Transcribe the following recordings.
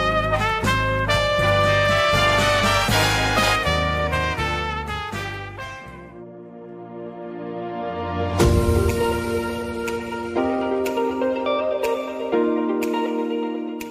2563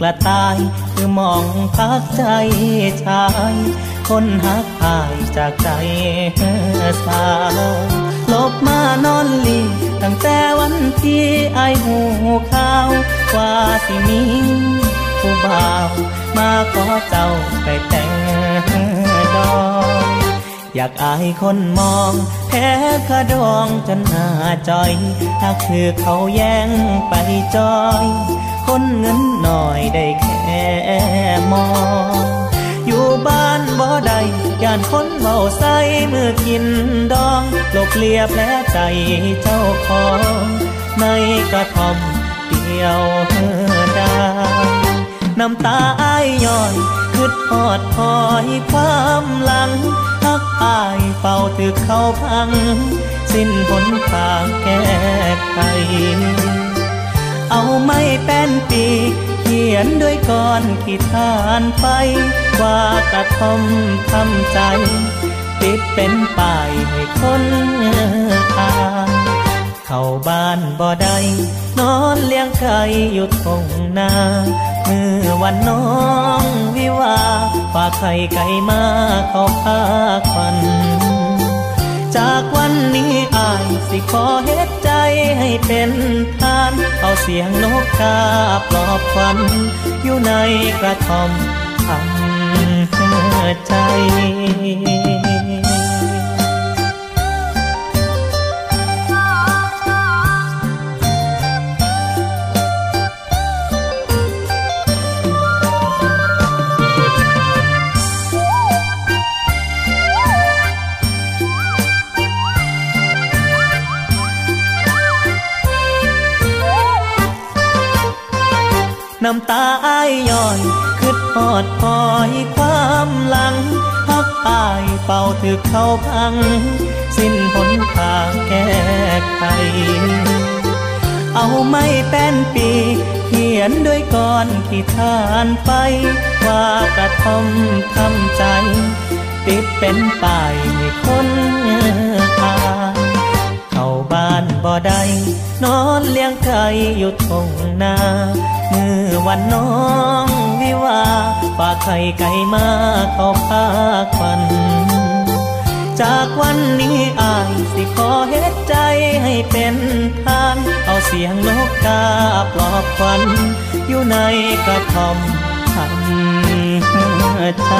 กระต่ายคือมองพักใจชาย คนหักพายจากใจสาวลบมานอนลีตั้งแต่วันที่ไอหูข่าวว่าสิมีผู้บ่าวมาขอเจ้าไปแต่งดอกอยากอายคนมองแพ้ขะดองจนหน้าจอยถ้าคือเขาแย่งไปจอย คนเงินหน่อยได้แค่มอง อยู่บ้านบ่ได้ย่านคนเมาใส่มือกินดองหลบเลียแผลใจเจ้าของ ในกระท่อมเดียวดายน้ำตาอ้ายย้อยคืดหอดคอยความหลังพักอายเฝ้าตึกเขาพัง สิ้นหนทางแก้ไข เอาไม้แป้นปีเขียนด้วยก้อนขีดทานไปว่ากระทอมทำใจ ติดเป็นป้ายให้คนทางเข้าบ้านบ่ได้นอนเลี้ยงไก่อยู่ทงนาเมื่อวันน้องวิวาฝากไข่ไก่มาเข้าพาควัน จากวันนี้อายสิขอเฮ็ดใจให้เป็นทาน เอาเสียงนกกาปลอบควัน อยู่ในกระท่อมทำใจ น้ำตาอ้ายย้อยคืดหอดคอยความหลังพักอายเป่าถึกเข้าพัง สิ้นหนทางแก้ไขเอาไม้แป้นปี เขียนด้วยก้อนขีดทานไป ว่ากระทอมทำใจ ติดเป็นป้ายให้คนทางเข้าบ้านบ่ได้นอนเลี้ยงไก่อยู่ทงนา มื่อวันน้องวิวาฝากไข่ไก่มาเข้าพาควัน จากวันนี้อายสิขอเฮ็ดใจให้เป็นทาน เอาเสียงนกกาปลอบควัน อยู่ในกระท่อมทำใจ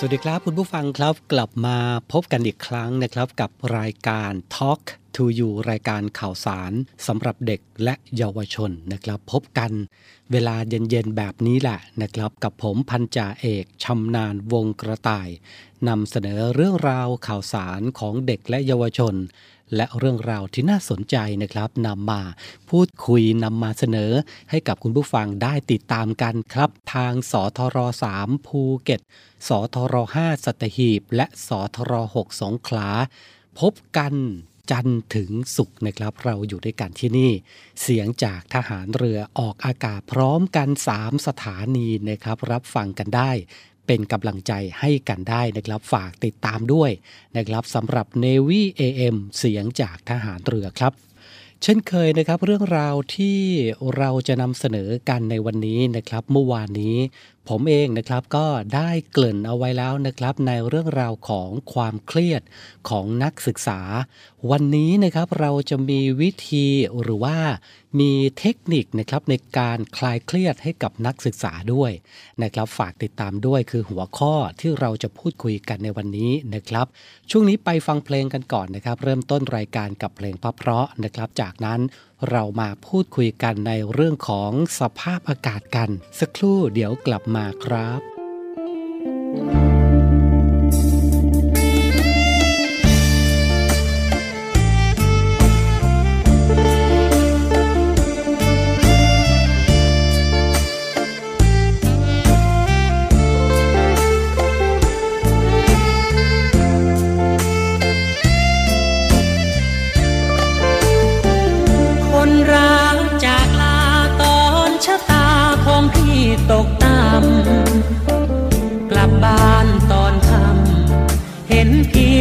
สวัสดีครับคุณผู้ฟังครับกลับมาพบกันอีกครั้งนะครับกับรายการ Talk to You รายการข่าวสารสำหรับเด็กและเยาวชนนะครับ พบกันเวลาเย็นๆแบบนี้แหละนะครับ กับผมพันจ่าเอกชำนาญวงกระต่ายนำเสนอเรื่องราวข่าวสารของเด็กและเยาวชน และเรื่องราวที่น่าสนใจนะครับนำมาพูดคุยนำมาเสนอให้กับคุณผู้ฟังได้ติดตามกันครับ ทางสทร3ภูเก็ต สทร5สัตหีบ และสทร6สงขลา พบกันจันถึงสุขนะครับ เราอยู่ด้วยกันที่นี่ เสียงจากทหารเรือออกอากาศพร้อมกัน 3 สถานีนะครับ รับฟังกันได้ เป็นกำลังใจให้กันได้นะครับฝากติดตามด้วยนะครับสำหรับ Navy AM เสียงจากทหารเรือครับ เช่นเคยนะครับ เรื่องราวที่เราจะนำเสนอกันในวันนี้นะครับ เมื่อวานนี้ ผมเองนะครับก็ได้เกริ่นเอาไว้แล้วนะครับ ในเรื่องราวของความเครียดของนักศึกษา วันนี้นะครับเราจะมีวิธีหรือว่ามีเทคนิคนะครับในการคลายเครียดให้กับนักศึกษาด้วยนะครับ ฝากติดตามด้วยคือหัวข้อที่เราจะพูดคุยกันในวันนี้นะครับ ช่วงนี้ไปฟังเพลงกันก่อนนะครับ เริ่มต้นรายการกับเพลงเพราะนะครับ จากนั้น เรามาพูดคุยกันในเรื่องของสภาพอากาศกัน สักครู่เดี๋ยวกลับมาครับ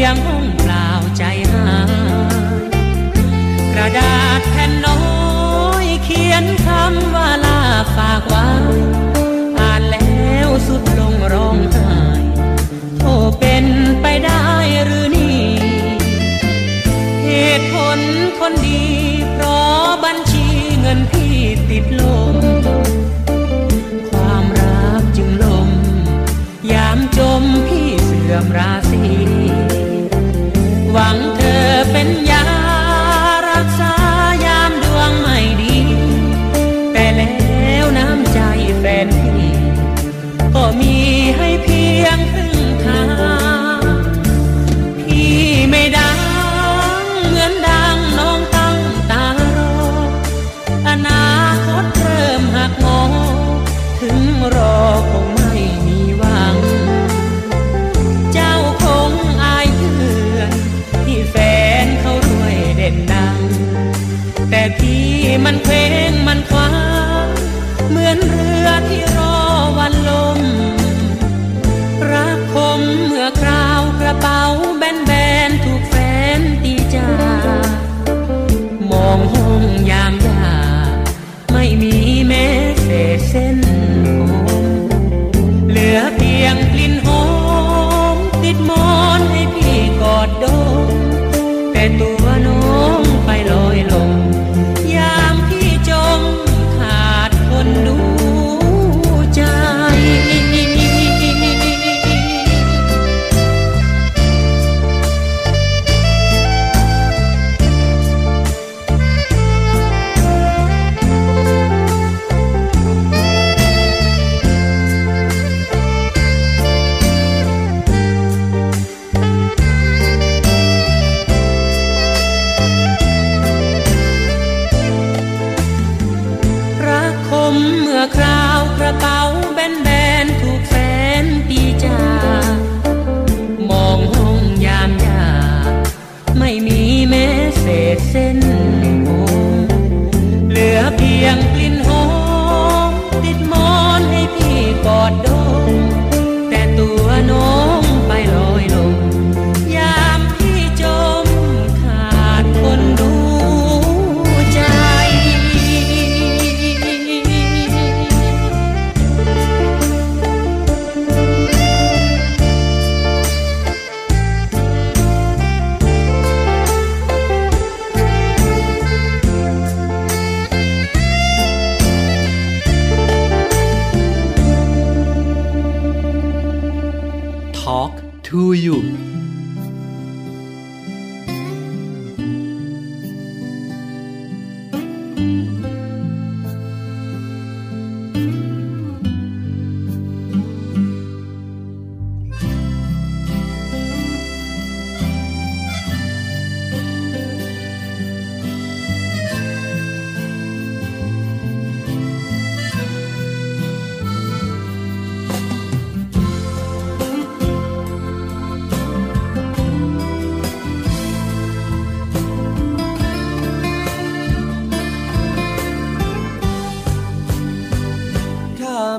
ยงห้องเปล่าใจหายกระดา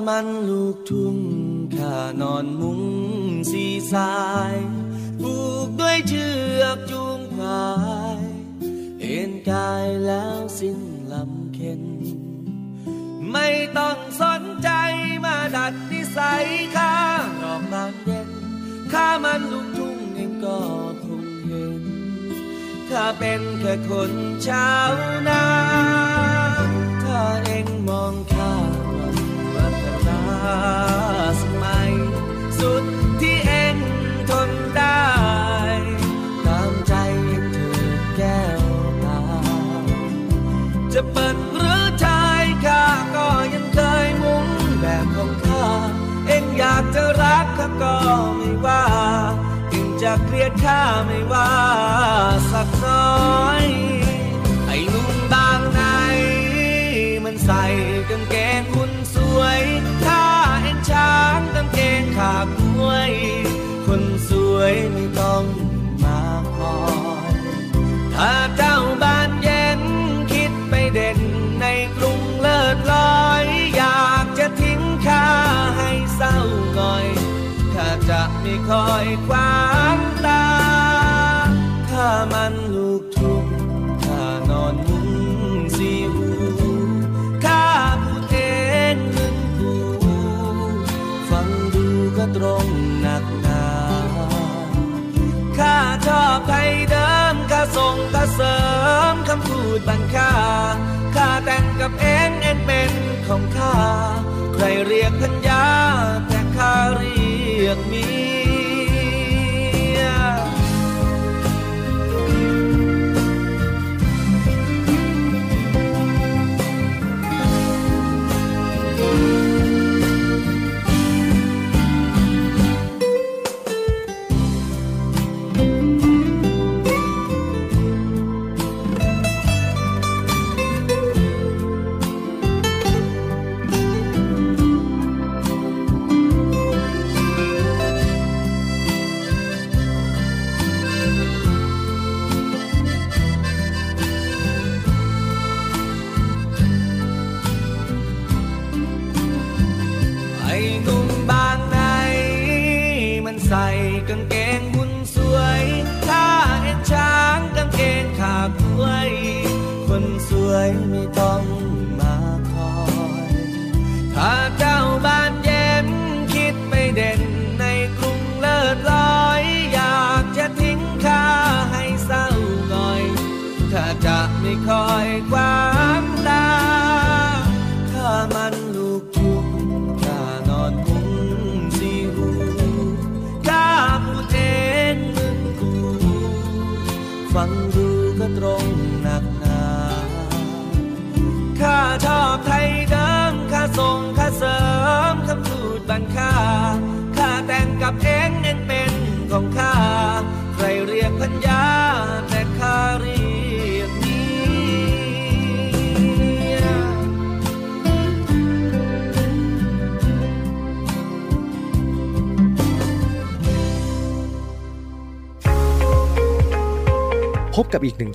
มันลูกทุ่งข้านอนมุงสีสายผูกด้วยเชือกจูงควายเอ็นกายแล้วสิ้นลำเค็น ไม่ต้องสนใจมาดัดนิสัยข้ารอกบานเย็นข้ามันลูกทุ่งเองก็คงเห็นข้าเป็นแค่คนชาวนาถ้าเองมองข้าวันวัฒนา สมัย สุดที่เองทนได้ตามใจเองเถิดแก้วตา จะเปิดหรือชายข้าก็ยังเคยมุ้งแบบของข้า เองอยากจะรักข้าก็ไม่ว่าเองจะเกลียดข้าไม่ว่าสักน้อย ไอ้หนุ่มบางากงขาดวยคนสวยไม่ต้องมาคอยถ้าเจ้าบ้านเย็นคิดไปเด่นในกรุงเลิศลอย อยากจะทิ้งข้าให้เศร้าหน่อยข้าจะไม่คอยควางตาข้ามัน ชอบไทยเดิมข้าส่งข้าเสริมคำพูดบังค่าข้าแต่งกับเองเอ็นเป็นของข้า ใครเรียกพัญญาแต่ข้าเรียกมี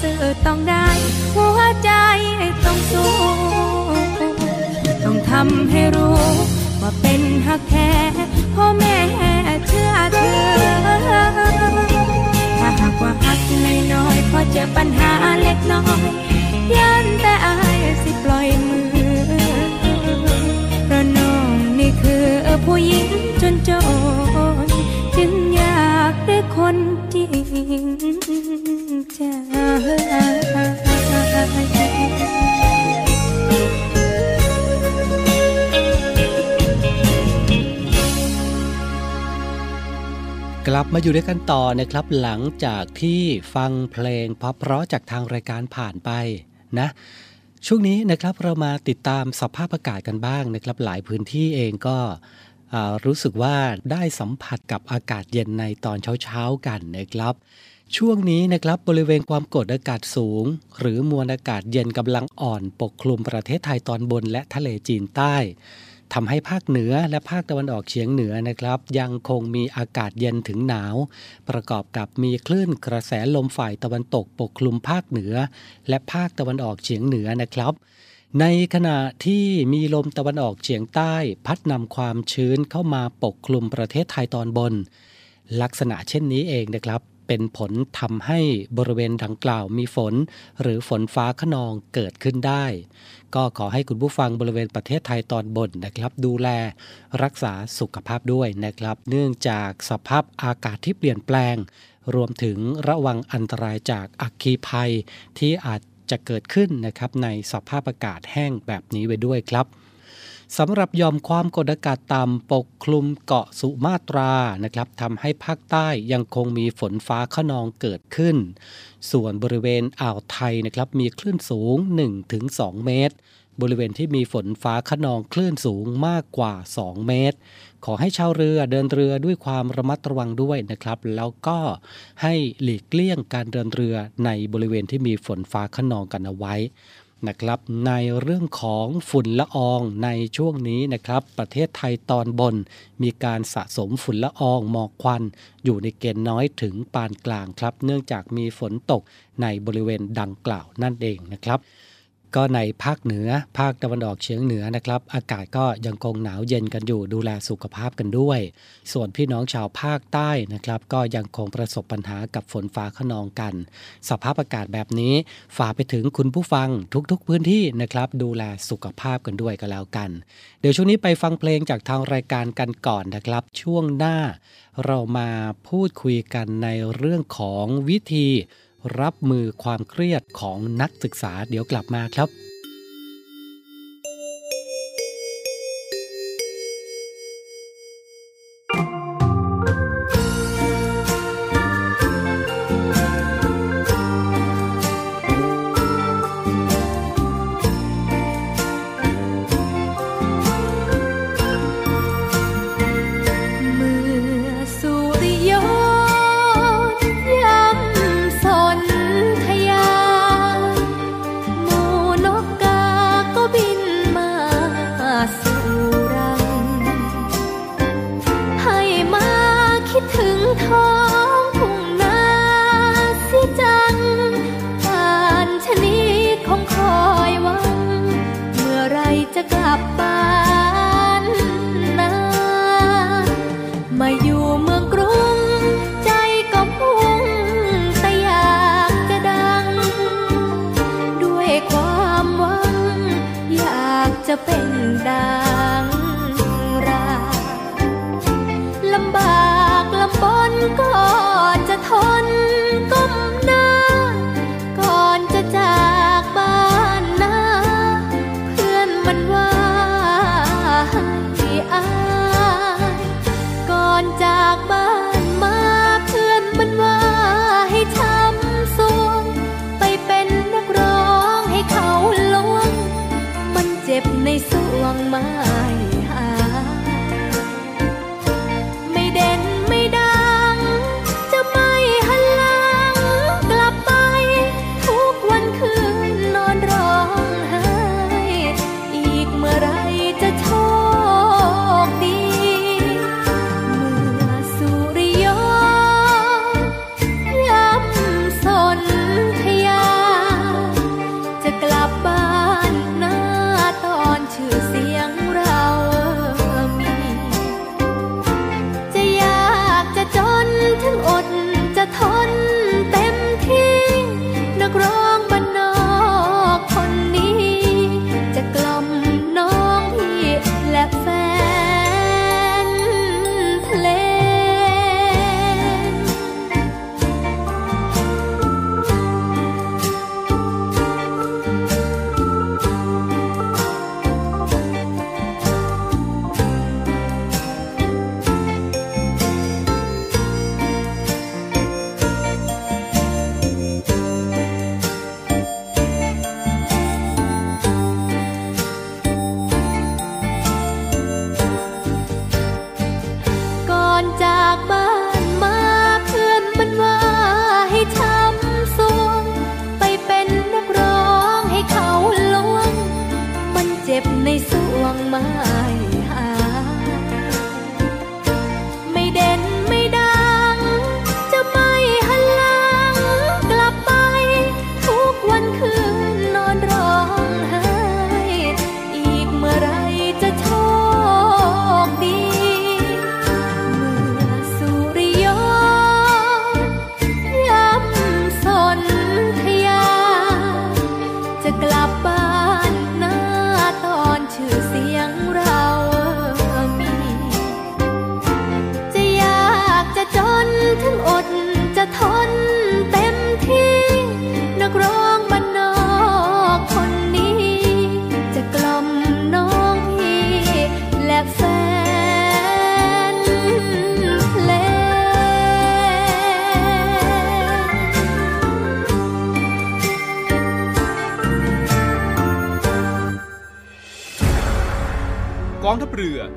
ซื่อต้องได้ หัวใจต้องสู้ ต้องทำให้รู้ ว่าเป็นหักแท้พ่อแม่เชื่อเธอ ถ้าหากว่าหักน้อยๆพอเจอปัญหาเล็กน้อยยันแต่อายสิปล่อยมือเพราะน้องนี่คือผู้หญิงจนจนจึงอยากได้คนจริง กลับมาอยู่ด้วยกันต่อนะครับ หลังจากที่ฟังเพลงเพราะๆจากทางรายการผ่านไปนะ ช่วงนี้นะครับเรามาติดตามสภาพอากาศกันบ้างนะครับ หลายพื้นที่เองก็รู้สึกว่าได้สัมผัสกับอากาศเย็นในตอนเช้าๆกันนะครับ ช่วงนี้นะครับบริเวณความกดอากาศสูง หรือมวลอากาศเย็นกำลังอ่อนปกคลุมประเทศไทยตอนบนและทะเลจีนใต้ ทำให้ภาคเหนือและภาคตะวันออกเฉียงเหนือนะครับ ยังคงมีอากาศเย็นถึงหนาว ประกอบกับมีคลื่นกระแสลมฝ่ายตะวันตกปกคลุมภาคเหนือ และภาคตะวันออกเฉียงเหนือนะครับในขณะที่มีลมตะวันออกเฉียงใต้ พัดนำความชื้นเข้ามาปกคลุมประเทศไทยตอนบน ลักษณะเช่นนี้เองนะครับ เป็นผลทำให้บริเวณดังกล่าวมีฝน หรือฝนฟ้าขนองเกิดขึ้นได้ ก็ขอให้คุณผู้ฟังบริเวณประเทศไทยตอนบนนะครับ ดูแลรักษาสุขภาพด้วยนะครับ เนื่องจากสภาพอากาศที่เปลี่ยนแปลง รวมถึงระวังอันตรายจากอัคคีภัยที่อาจจะเกิดขึ้นนะครับในสภาพอากาศแห้งแบบนี้ไว้ด้วยครับ สำหรับยอมความกดอากาศต่ำปกคลุมเกาะสุมาตรานะครับทำให้ภาคใต้ยังคงมีฝนฟ้าขนองเกิดขึ้น ส่วนบริเวณอ่าวไทยนะครับมีคลื่นสูง 1-2 เมตร บริเวณที่มีฝนฟ้าขนองคลื่นสูงมากกว่า 2 เมตร ขอให้ชาวเรือเดินเรือด้วยความระมัดระวังด้วยนะครับ แล้วก็ให้หลีกเลี่ยงการเดินเรือในบริเวณที่มีฝนฟ้าขนองกันเอาไว้ นะครับในเรื่องของฝุ่นละอองในช่วงนี้นะครับ ประเทศไทยตอนบน มีการสะสมฝุ่นละอองหมอกควัน อยู่ในเกณฑ์น้อยถึงปานกลางครับ เนื่องจากมีฝนตกในบริเวณดังกล่าวนั่นเองนะครับ ก็ในภาคเหนือ ภาคตะวันออกเฉียงเหนือนะครับ อากาศก็ยังคงหนาวเย็นกันอยู่ดูแลสุขภาพกันด้วย ส่วนพี่น้องชาวภาคใต้นะครับ ก็ยังคงประสบปัญหากับฝนฟ้าขนองกัน สภาพอากาศแบบนี้ฝากไปถึงคุณผู้ฟังทุกๆพื้นที่นะครับ ดูแลสุขภาพกันด้วยก็แล้วกัน เดี๋ยวช่วงนี้ไปฟังเพลงจากทางรายการกันก่อนนะครับ ช่วงหน้า เรามาพูดคุยกันในเรื่องของวิธี รับมือความเครียดของนักศึกษาเดี๋ยวกลับมาครับ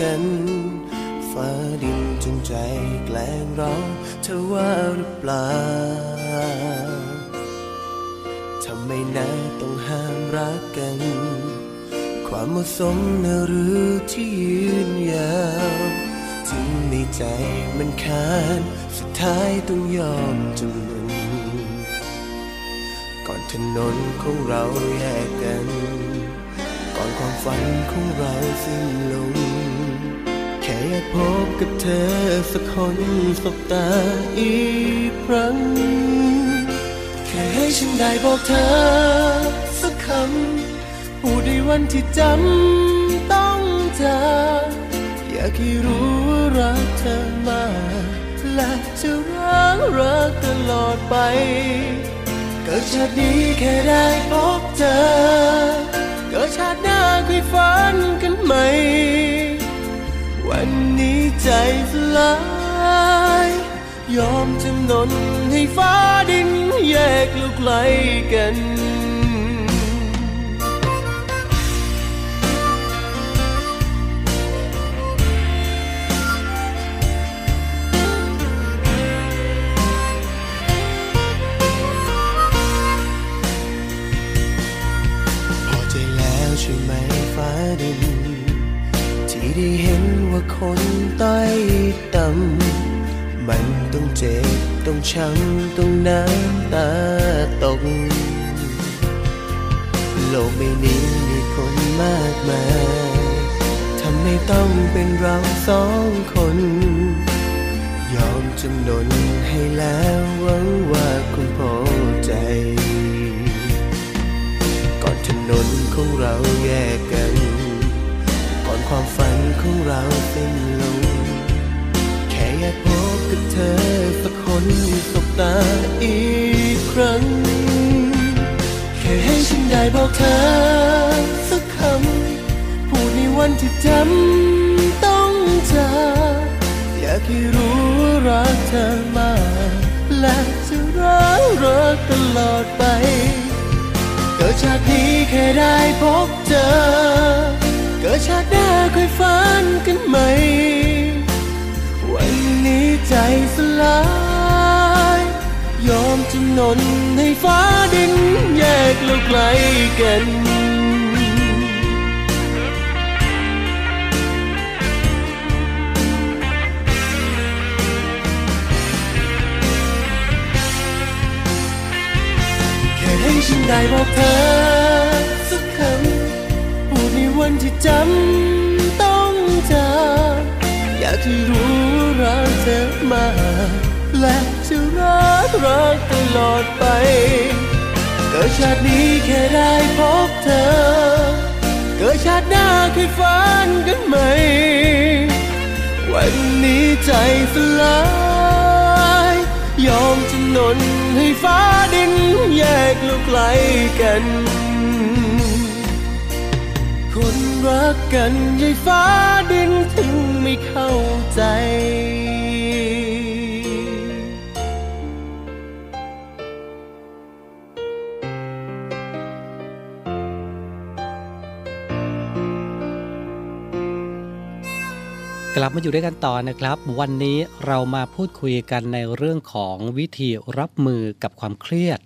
กัน ฟ้าดินจงใจแกล้งเราเธอว่าหรือเปล่าทำไมนะต้องห้ามรักกัน ความเหมาะสมนะหรือที่ยืนยาวถึงในใจมันคานสุดท้ายต้องยอมจำนนก่อนถนนของเราแยกกันก่อน ความฝันของเราสิ้นลง แค่อยากพบกับเธอสักคนสบตาอีกครั้ง แค่ให้ฉันได้บอกเธอสักคำพูดในวันที่จำต้องเจออยากให้รู้ว่ารักเธอมากและจะรักรักตลอดไป เกิดชาตินี้แค่ได้พบเธอ เกิดชาติหน้าคุยฝันกันไหม วันนี้ใจสลาย ยอมจำนนให้ฟ้าดินแยกลูกไกลกัน ฟ้าดิน ที่ได้เห็นว่าคนใต้ต่ำมันต้องเจ็บ ต้องช้ำ ต้องน้ำตาตก โลกใบนี้มีคนมากมายทำให้ต้องเป็นเราสองคน ยอมจำนนให้แล้วหวังว่าคุณพอใจ นนของเราแยกกัน ก่อนความฝันของเราสิ้นลง แค่อยากพบกับเธอสักคนสบตาอีกครั้ง แค่ให้ฉันได้บอกเธอสักคำ พูดในวันที่จำต้องเจออยากให้รู้ว่ารักเธอมากและจะรักรักตลอดไป เกิดชาตินี้แค่ได้พบเจอ เกิดชาติหน้าค่อยฝันกันไหมวันนี้ใจสลาย ยอมจำนนให้ฟ้าดินแยกเราไกลกัน ได้บอกเธอสักคำพูดในวันที่จำต้องเจออยากให้รู้รักเธอมา และจะรักรักตลอดไปเกิดชาตินี้แค่ได้พบเธอ เกิดชาติหน้าเคยฝันกันไหม วันนี้ใจสลายยอม นนให้ฟ้าดินแยกลูกไกลกัน คนรักกันยายฟ้าดินถึงไม่เข้าใจ ลับมาอยู่ด้วยกันต่อนะครับ วันนี้เรามาพูดคุยกันในเรื่องของวิธีรับมือกับความเครียด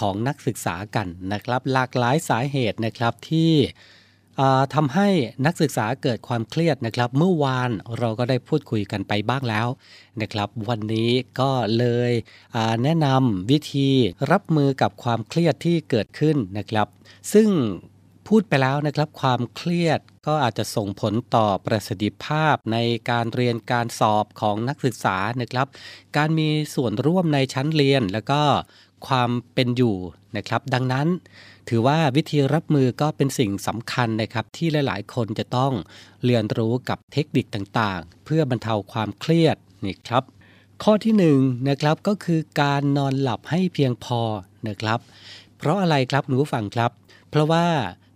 ของนักศึกษากันนะครับ หลากหลายสาเหตุนะครับที่ทำให้นักศึกษาเกิดความเครียดนะครับ เมื่อวานเราก็ได้พูดคุยกันไปบ้างแล้วนะครับ วันนี้ก็เลยแนะนำวิธีรับมือกับความเครียดที่เกิดขึ้นนะครับ ซึ่ง พูดไปแล้วนะครับความเครียดก็อาจจะส่งผลต่อประสิทธิภาพในการเรียนการสอบของนักศึกษานะครับ การมีส่วนร่วมในชั้นเรียนแล้วก็ความเป็นอยู่นะครับ ดังนั้นถือว่าวิธีรับมือก็เป็นสิ่งสำคัญนะครับ ที่หลาย ๆ คนจะต้องเรียนรู้กับเทคนิคต่างๆ เพื่อบรรเทาความเครียดนี่ครับ ข้อที่1นนะครับก็คือการนอนหลับให้เพียงพอนะครับ เพราะอะไรครับหนูฟังครับ เพราะว่า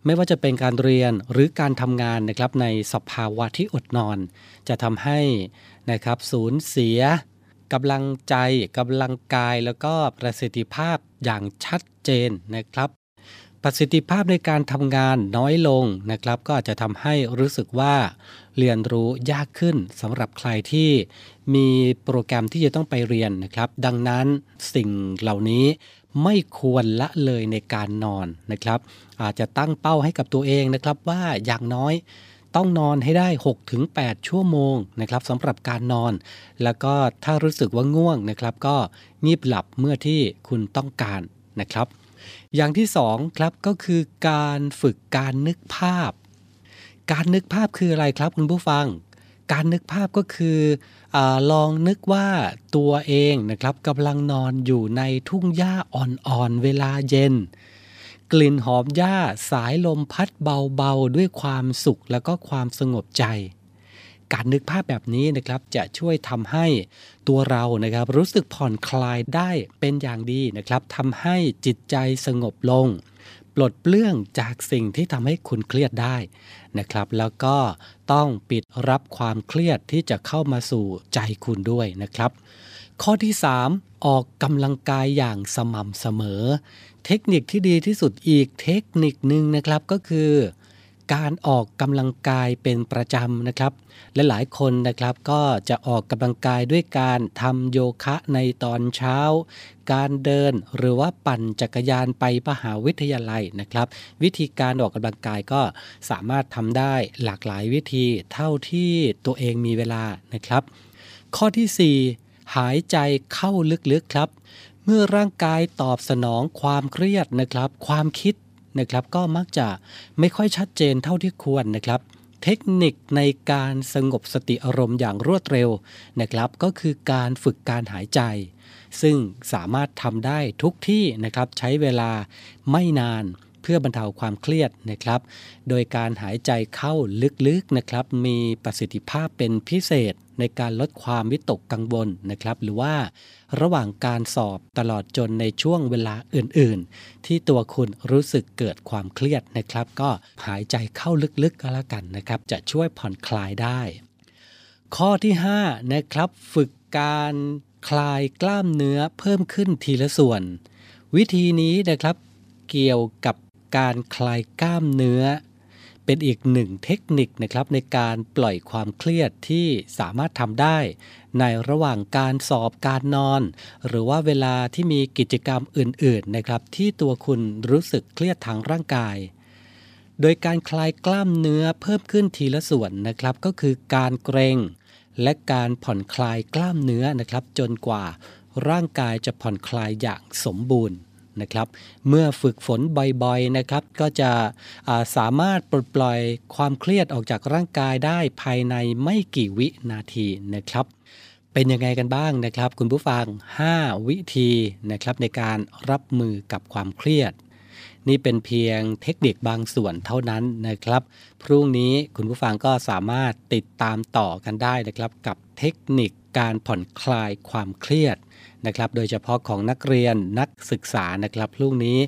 ไม่ว่าจะเป็นการเรียนหรือการทำงานนะครับในสภาวะที่อดนอน จะทำให้นะครับสูญเสียกำลังใจกำลังกายแล้วก็ประสิทธิภาพอย่างชัดเจนนะครับ ประสิทธิภาพในการทำงานน้อยลงนะครับ ก็อาจจะทำให้รู้สึกว่า เรียนรู้ยากขึ้นสำหรับใครที่มีโปรแกรมที่จะต้องไปเรียนนะครับ ดังนั้นสิ่งเหล่านี้ ไม่ควรละเลยในการนอนนะครับ อาจจะตั้งเป้าให้กับตัวเองนะครับว่าอย่างน้อยต้องนอนให้ได้ 6-8 ชั่วโมงนะครับสำหรับการนอน แล้วก็ถ้ารู้สึกว่าง่วงนะครับ ก็งีบหลับเมื่อที่คุณต้องการนะครับ อย่างที่2ครับก็คือการฝึกการนึกภาพ การนึกภาพคืออะไรครับคุณผู้ฟัง การนึกภาพก็คือ อลองนึกว่าตัวเองนะครับกำลังนอนอยู่ในทุ่งหญ้าอ่อนๆเวลาเย็น กลิ่นหอมหญ้าสายลมพัดเบาๆ ด้วยความสุขแล้วก็ความสงบใจ การนึกภาพแบบนี้นะครับจะช่วยทำให้ตัวเรานะครับรู้สึกผ่อนคลายได้เป็นอย่างดีนะครับทำให้จิตใจสงบลงปลดเปลื้องจากสิ่งที่ทำให้คุณเครียดได้นะครับ แล้วก็ ต้องปิดรับความเครียดที่จะเข้ามาสู่ใจคุณด้วยนะครับ ข้อที่ 3 ออกกำลังกายอย่างสม่ำเสมอ เทคนิคที่ดีที่สุดอีกเทคนิคหนึ่งนะครับก็คือ การออกกำลังกายเป็นประจำนะครับ และหลายคนนะครับก็จะออกกำลังกายด้วยการทำโยคะในตอนเช้า การเดินหรือว่าปั่นจักรยานไปมหาวิทยาลัยนะครับ วิธีการออกกำลังกายก็สามารถทำได้หลากหลายวิธีเท่าที่ตัวเองมีเวลานะครับ ข้อที่ 4 หายใจเข้าลึกๆครับ เมื่อร่างกายตอบสนองความเครียดนะครับ ความคิด นะครับ ก็มักจะไม่ค่อยชัดเจนเท่าที่ควรนะครับ เทคนิคในการสงบสติอารมณ์อย่างรวดเร็วนะครับ ก็คือการฝึกการหายใจ ซึ่งสามารถทำได้ทุกที่นะครับใช้เวลาไม่นาน เพื่อบรรเทาความเครียดนะครับ โดยการหายใจเข้าลึกๆนะครับ มีประสิทธิภาพเป็นพิเศษในการลดความวิตกกังวลนะครับ หรือว่าระหว่างการสอบตลอดจนในช่วงเวลาอื่นๆ ที่ตัวคุณรู้สึกเกิดความเครียดนะครับ ก็หายใจเข้าลึกๆก็แล้วกันนะครับ จะช่วยผ่อนคลายได้ ข้อที่5นะครับฝึกการคลายกล้ามเนื้อเพิ่มขึ้นทีละส่วน วิธีนี้นะครับเกี่ยวกับ การคลายกล้ามเนื้อ เป็นอีกหนึ่งเทคนิคนะครับในการปล่อยความเครียดที่สามารถทำได้ ในระหว่างการสอบการนอน หรือว่าเวลาที่มีกิจกรรมอื่นๆนะครับที่ตัวคุณรู้สึกเครียดทางร่างกายโดยการคลายกล้ามเนื้อเพิ่มขึ้นทีละส่วนนะครับ ก็คือการเกรงและการผ่อนคลายกล้ามเนื้อนะครับ จนกว่าร่างกายจะผ่อนคลายอย่างสมบูรณ์ นะครับ เมื่อฝึกฝนบ่อยๆนะครับ ก็จะาสามารถปลดปล่อยความเครียดออกจากร่างกายได้ภายในไม่กี่วินาทีนะครับ เป็นยังไงกันบ้างนะครับ คุณผู้ฟัง 5 วิธีนะครับในการรับมือกับความเครียดนี่เป็นเพียงเทคนิคบางส่วนเท่านั้นนะครับ พรุ่งนี้คุณผู้ฟังก็สามารถติดตามต่อกันได้นะครับ กับเทคนิคการผ่อนคลายความเครียด นะครับ โดยเฉพาะของนักเรียนนักศึกษานะครับพรุ่งนี้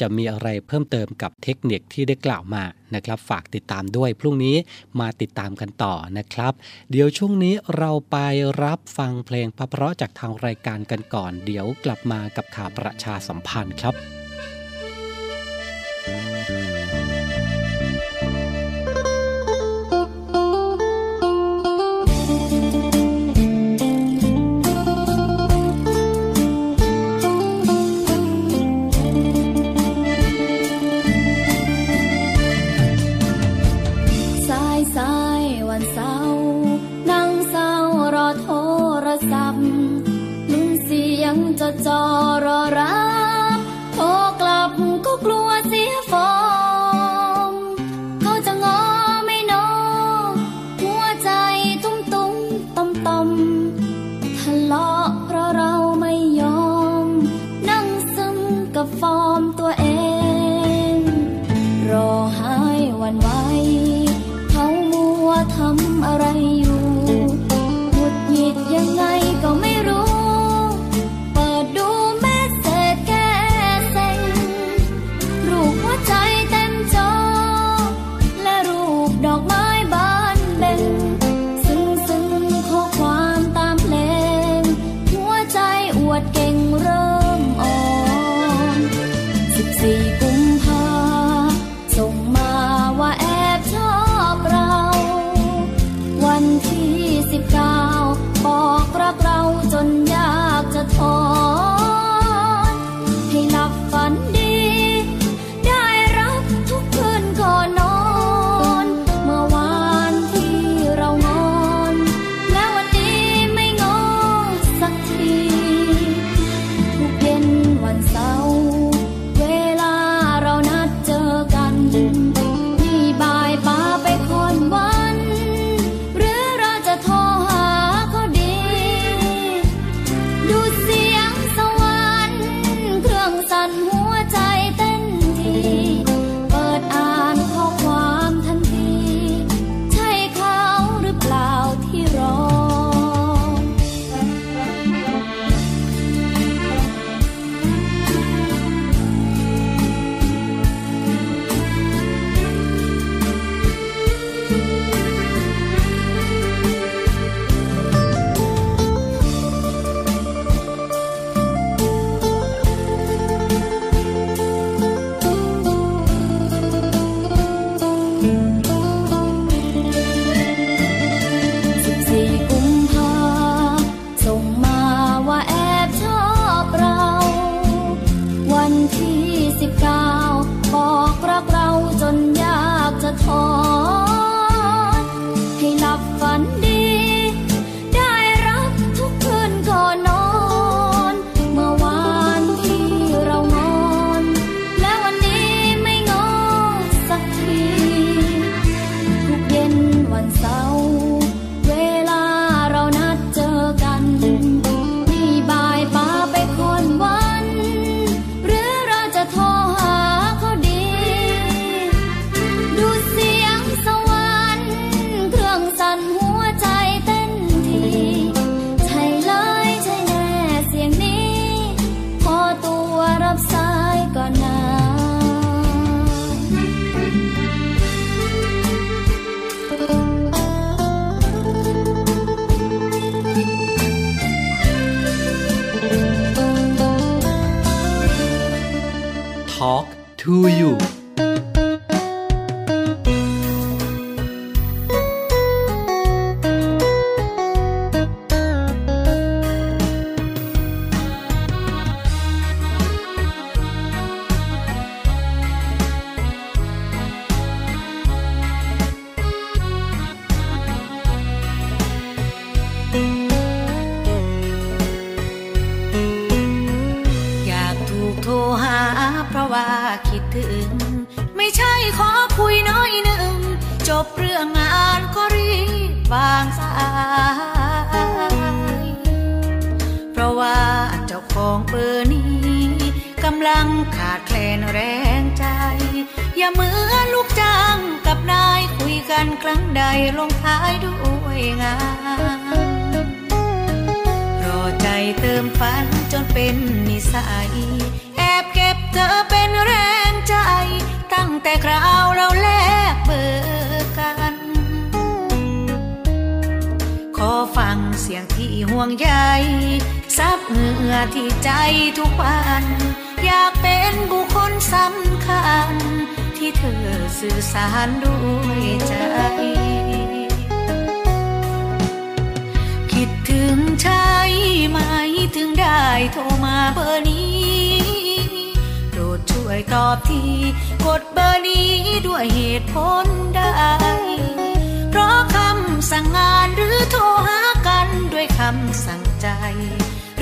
จะมีอะไรเพิ่มเติมกับเทคนิคที่ได้กล่าวมานะครับ ฝากติดตามด้วยพรุ่งนี้มาติดตามกันต่อนะครับ เดี๋ยวช่วงนี้เราไปรับฟังเพลงเพราะจากทางรายการกันก่อน เดี๋ยวกลับมากับข่าวประชาสัมพันธ์ครับส to you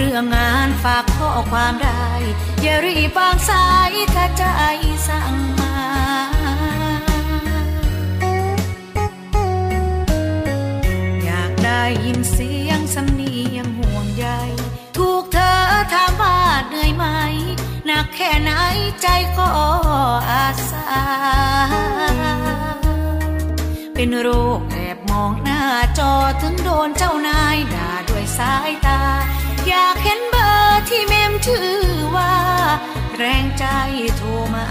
รื่องงานฝากข้อความได้ อย่ารีบวางสายถ้าใจสั่งมาอยากได้ยินเสียงสำเนียงห่วงใยถูกเธอถามว่าเหนื่อยไหมหนักแค่ไหนใจก็อาสาเป็นโรคแอบมองหน้าจอถึงโดนเจ้านายด่าด้วยสายตา อยากเห็นเบอร์ที่เมมชื่อว่า แรงใจโทรมา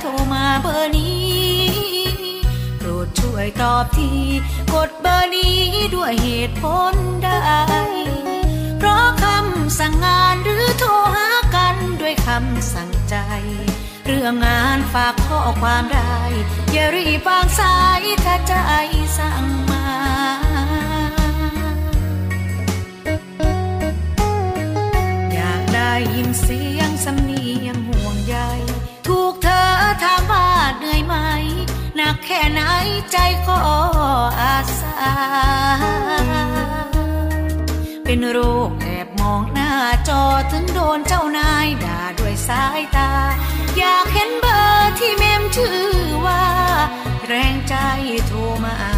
โทรมาเบอร์นี้ โปรดช่วยตอบที กดเบอร์นี้ด้วยเหตุผลใดเพราะคำสั่งงานหรือโทรหากันด้วยคำสั่งใจ เรื่องงานฝากข้อความได้ อย่ารีบวางสายถ้าใจสั่งมาอยากได้ยินเสียงสำเนียง อถามว่าเหนื่อยไหมหนักแค่ไหนใจก็อาสา เป็นโรคแอบมองหน้าจอถึงโดนเจ้านายด่าด้วยสายตา อยากเห็นเบอร์ที่เมมชื่อว่า แรงใจโทรมา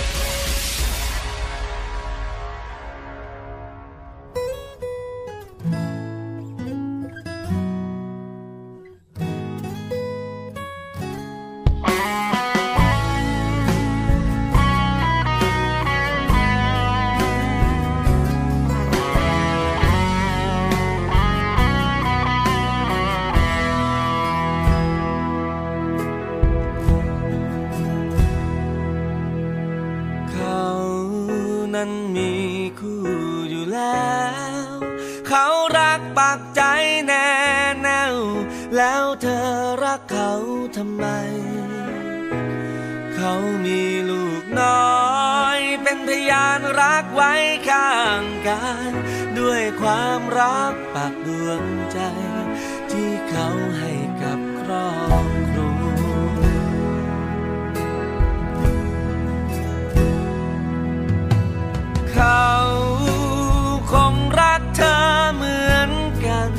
นั้นมีคู่อยู่แล้ว เขารักปักใจแน่แน่วแล้วเธอรักเขาทำไม เขามีลูกน้อย เป็นพยานรักไว้ข้างกายด้วยความรักปักดวง เขาคงรักเธอเหมือนกัน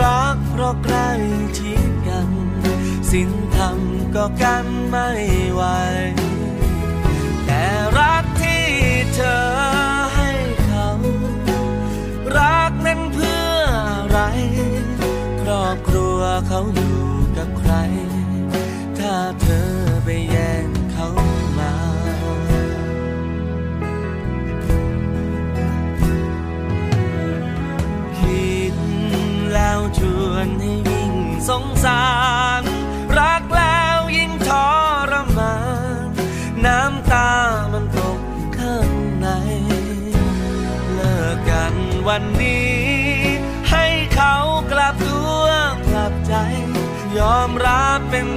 รักเพราะใกล้ชิดกัน สิ้นธรรมก็กันไม่ไหว แต่รักที่เธอให้เขา รักนั้นเพื่ออะไร ครอบครัวเขาอยู่กับใคร วนให้ยิ่งสงสาร รักแล้วยิ่งทรมาน น้ำตามันตกข้างใน เลิกกันวันนี้ ให้เขากลับตัวกลับใจ ยอมรับเป็น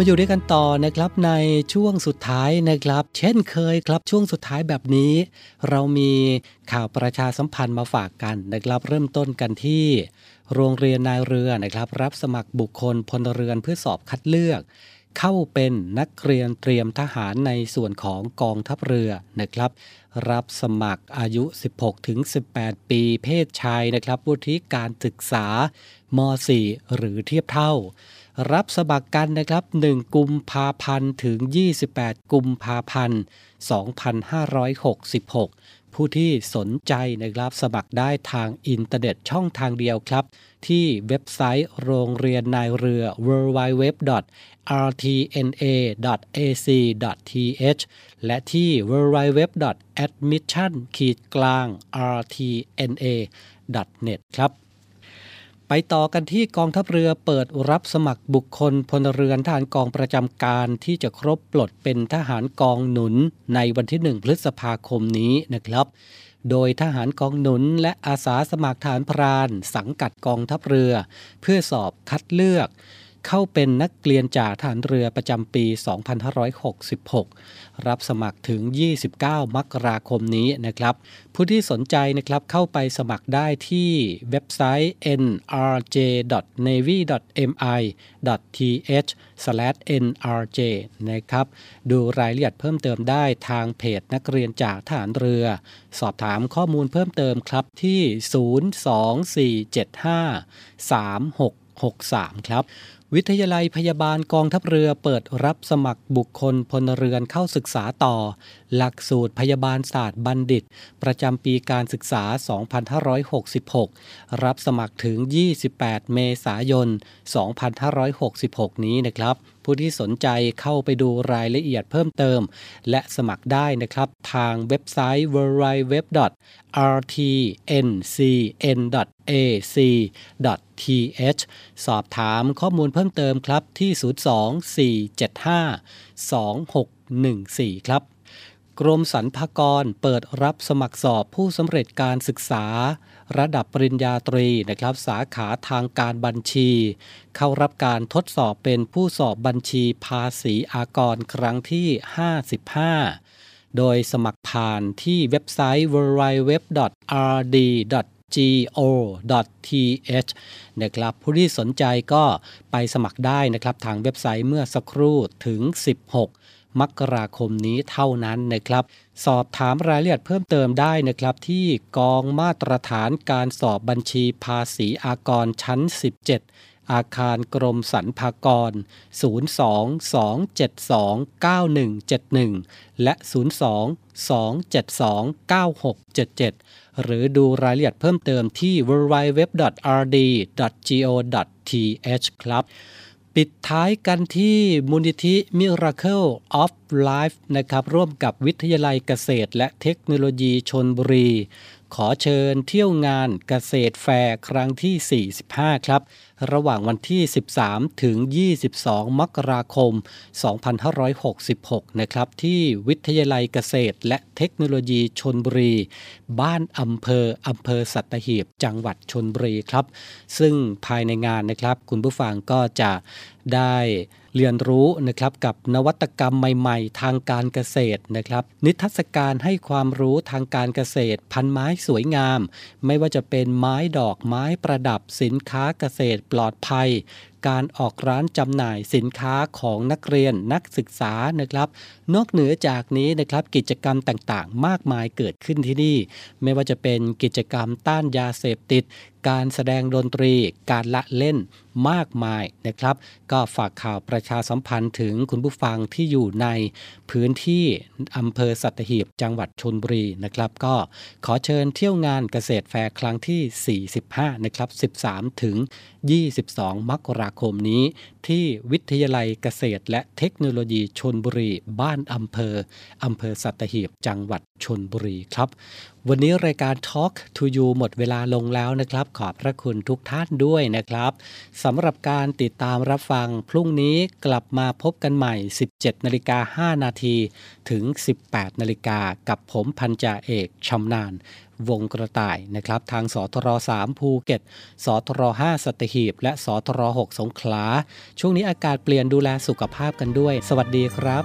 มาอยู่ด้วยกันต่อนะครับในช่วงสุดท้ายนะครับ เช่นเคยครับช่วงสุดท้ายแบบนี้ เรามีข่าวประชาสัมพันธ์มาฝากกันนะครับ เริ่มต้นกันที่ โรงเรียนนายเรือนะครับ รับสมัครบุคคลพลเรือนเพื่อสอบคัดเลือก เข้าเป็นนักเรียนเตรียมทหารในส่วนของกองทัพเรือนะครับ รับสมัครอายุ 16-18 ปีเพศชายนะครับวุฒิการศึกษาม 4 หรือเทียบเท่า รับสมัครกันนะครับ 1 กุมภาพันธ์ถึง 28 กุมภาพันธ์ 2566 ผู้ที่สนใจนะครับสมัครได้ทางอินเทอร์เน็ตช่องทางเดียวครับ ที่เว็บไซต์โรงเรียนนายเรือ www.rtna.ac.th และที่ www.admission-rtna.net ครับ ไปต่อกันที่กองทัพเรือเปิดรับสมัครบุคคลพลเรือนทหารกองประจำการที่จะครบปลดเป็นทหารกองหนุนในวันที่ 1 พฤษภาคมนี้นะครับ โดยทหารกองหนุนและอาสาสมัครฐานพราน สังกัดกองทัพเรือ เพื่อสอบคัดเลือก เข้าเป็นนักเรียนจาทหารเรือประจำปี 2566 รับสมัครถึง 29 มกราคมนี้นะครับ ผู้ที่สนใจนะครับเข้าไปสมัครได้ที่เว็บไซต์ nrj.navy.mi.th/nrj นะครับ ดูรายละเอียดเพิ่มเติมได้ทางเพจนักเรียนจากทหารเรือ สอบถามข้อมูลเพิ่มเติมครับที่ 024753663 ครับ วิทยาลัยพยาบาลกองทัพเรือเปิดรับสมัครบุคคลพลเรือนเข้าศึกษาต่อ หลักสูตรพยาบาลศาสตร์บัณฑิต ประจำปีการศึกษา 2566 รับสมัครถึง 28 เมษายน 2566 นี้นะครับ ผู้ที่สนใจเข้าไปดูรายละเอียดเพิ่มเติม และสมัครได้นะครับทางเว็บไซต์ www.rtncn.ac.th สอบถามข้อมูลเพิ่มเติมครับที่ 024752614 ครับ กรมสรรพากรเปิดรับสมัครสอบผู้สำเร็จการศึกษา ระดับปริญญาตรีนะครับ สาขาทางการบัญชี เข้ารับการทดสอบเป็นผู้สอบบัญชีภาษีอากรครั้งที่ 55 โดยสมัครผ่านที่เว็บไซต์ www.rd go.th นะครับผู้ที่สนใจก็ไปสมัครได้นะครับ ทางเว็บไซต์เมื่อสักครู่ถึง 16 มกราคมนี้เท่านั้นนะครับ สอบถามรายละเอียดเพิ่มเติมได้นะครับ ที่กองมาตรฐานการสอบบัญชีภาษีอากรชั้น 17 อาคารกรมสรรพากร 022729171 และ 022729677 หรือดูรายละเอียดเพิ่มเติมที่ www.rd.go.th ครับ ปิดท้ายกันที่มูลนิธิ Miracle of Life นะครับ ร่วมกับวิทยาลัยเกษตรและเทคโนโลยีชนบุรี ขอเชิญเที่ยวงานเกษตรแฟร์ครั้งที่ 45 ครับ ระหว่างวันที่ 13 ถึง 22 มกราคม 2566 นะครับที่วิทยาลัยเกษตร และเทคโนโลยีชนบุรี บ้านอำเภออำเภอสัตหีบจังหวัดชนบุรีครับ ซึ่งภายในงานนะครับ คุณผู้ฟังก็จะได้ เรียนรู้นะครับกับนวัตกรรมใหม่ ๆ ทางการเกษตรนะครับ นิทรรศการให้ความรู้ทางการเกษตร พันไม้สวยงาม ไม่ว่าจะเป็นไม้ดอกไม้ประดับสินค้าเกษตรปลอดภัย การออกร้านจำหน่ายสินค้าของนักเรียนนักศึกษานะครับ นอกเหนือจากนี้นะครับกิจกรรมต่างๆ มากมายเกิดขึ้นที่นี่ ไม่ว่าจะเป็นกิจกรรมต้านยาเสพติด การแสดงดนตรี การละเล่นมากมายนะครับ ก็ฝากข่าวประชาสัมพันธ์ถึงคุณผู้ฟังที่อยู่ในพื้นที่อำเภอสัตหีบจังหวัดชนบุรีนะครับ ก็ขอเชิญเที่ยวงานเกษตรแฟร์ครั้งที่ 45 นะครับ 13 ถึง 22 มกราคมนี้ ที่วิทยาลัยเกษตรและเทคโนโลยีชนบุรี บ้านอำเภออำเภอสัตหีบจังหวัดชนบุรีครับวันนี้รายการ Talk to You หมดเวลาลงแล้วนะครับ ขอบพระคุณทุกท่านด้วยนะครับสำหรับการติดตามรับฟังพรุ่งนี้กลับมาพบกันใหม่ 17นาฬิกา5นาทีถึง 18นาฬิกากับผมพันจ่าเอกชำนาญวงกระต่ายนะครับทางสทร3ภูเก็ต สทร5สัตหีบ และสทร6สงขลา ช่วงนี้อากาศเปลี่ยนดูแลสุขภาพกันด้วย สวัสดีครับ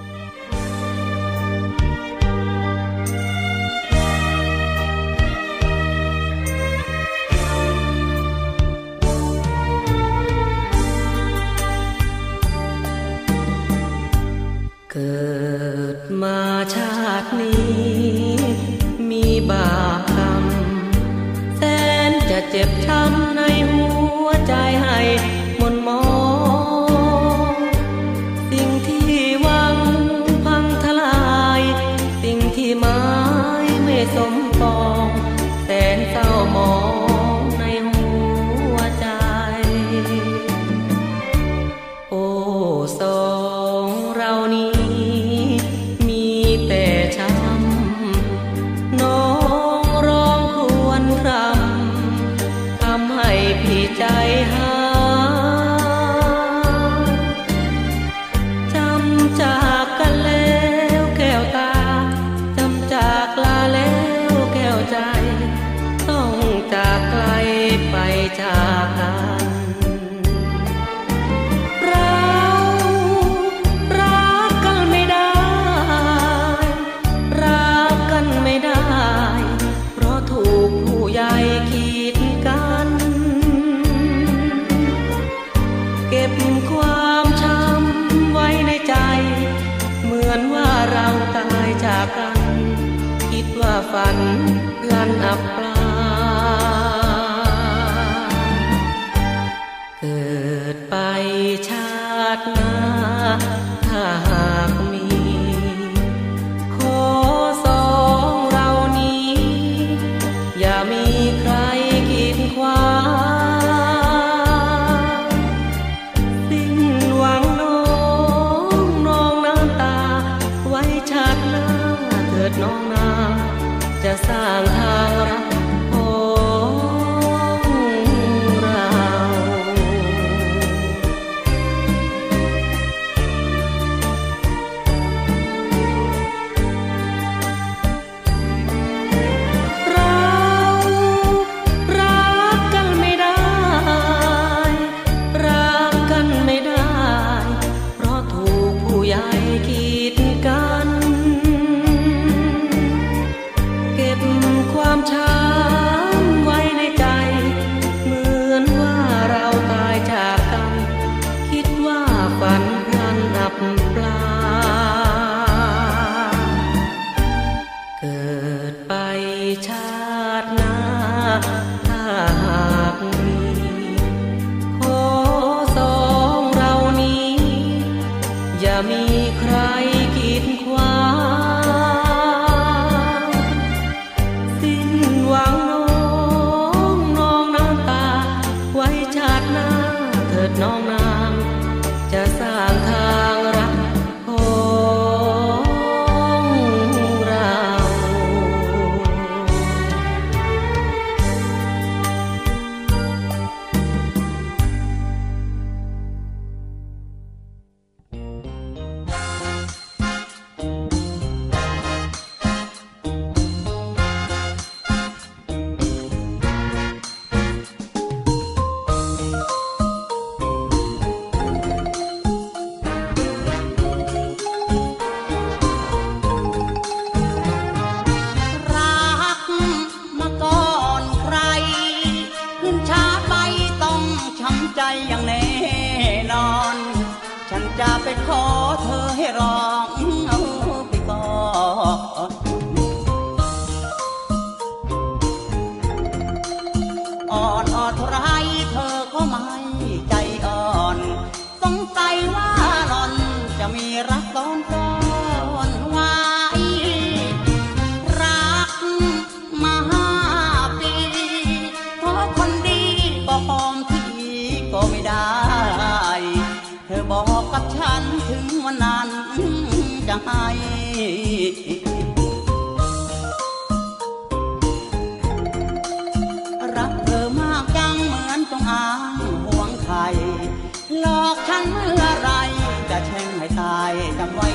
ให้ตายจำไว้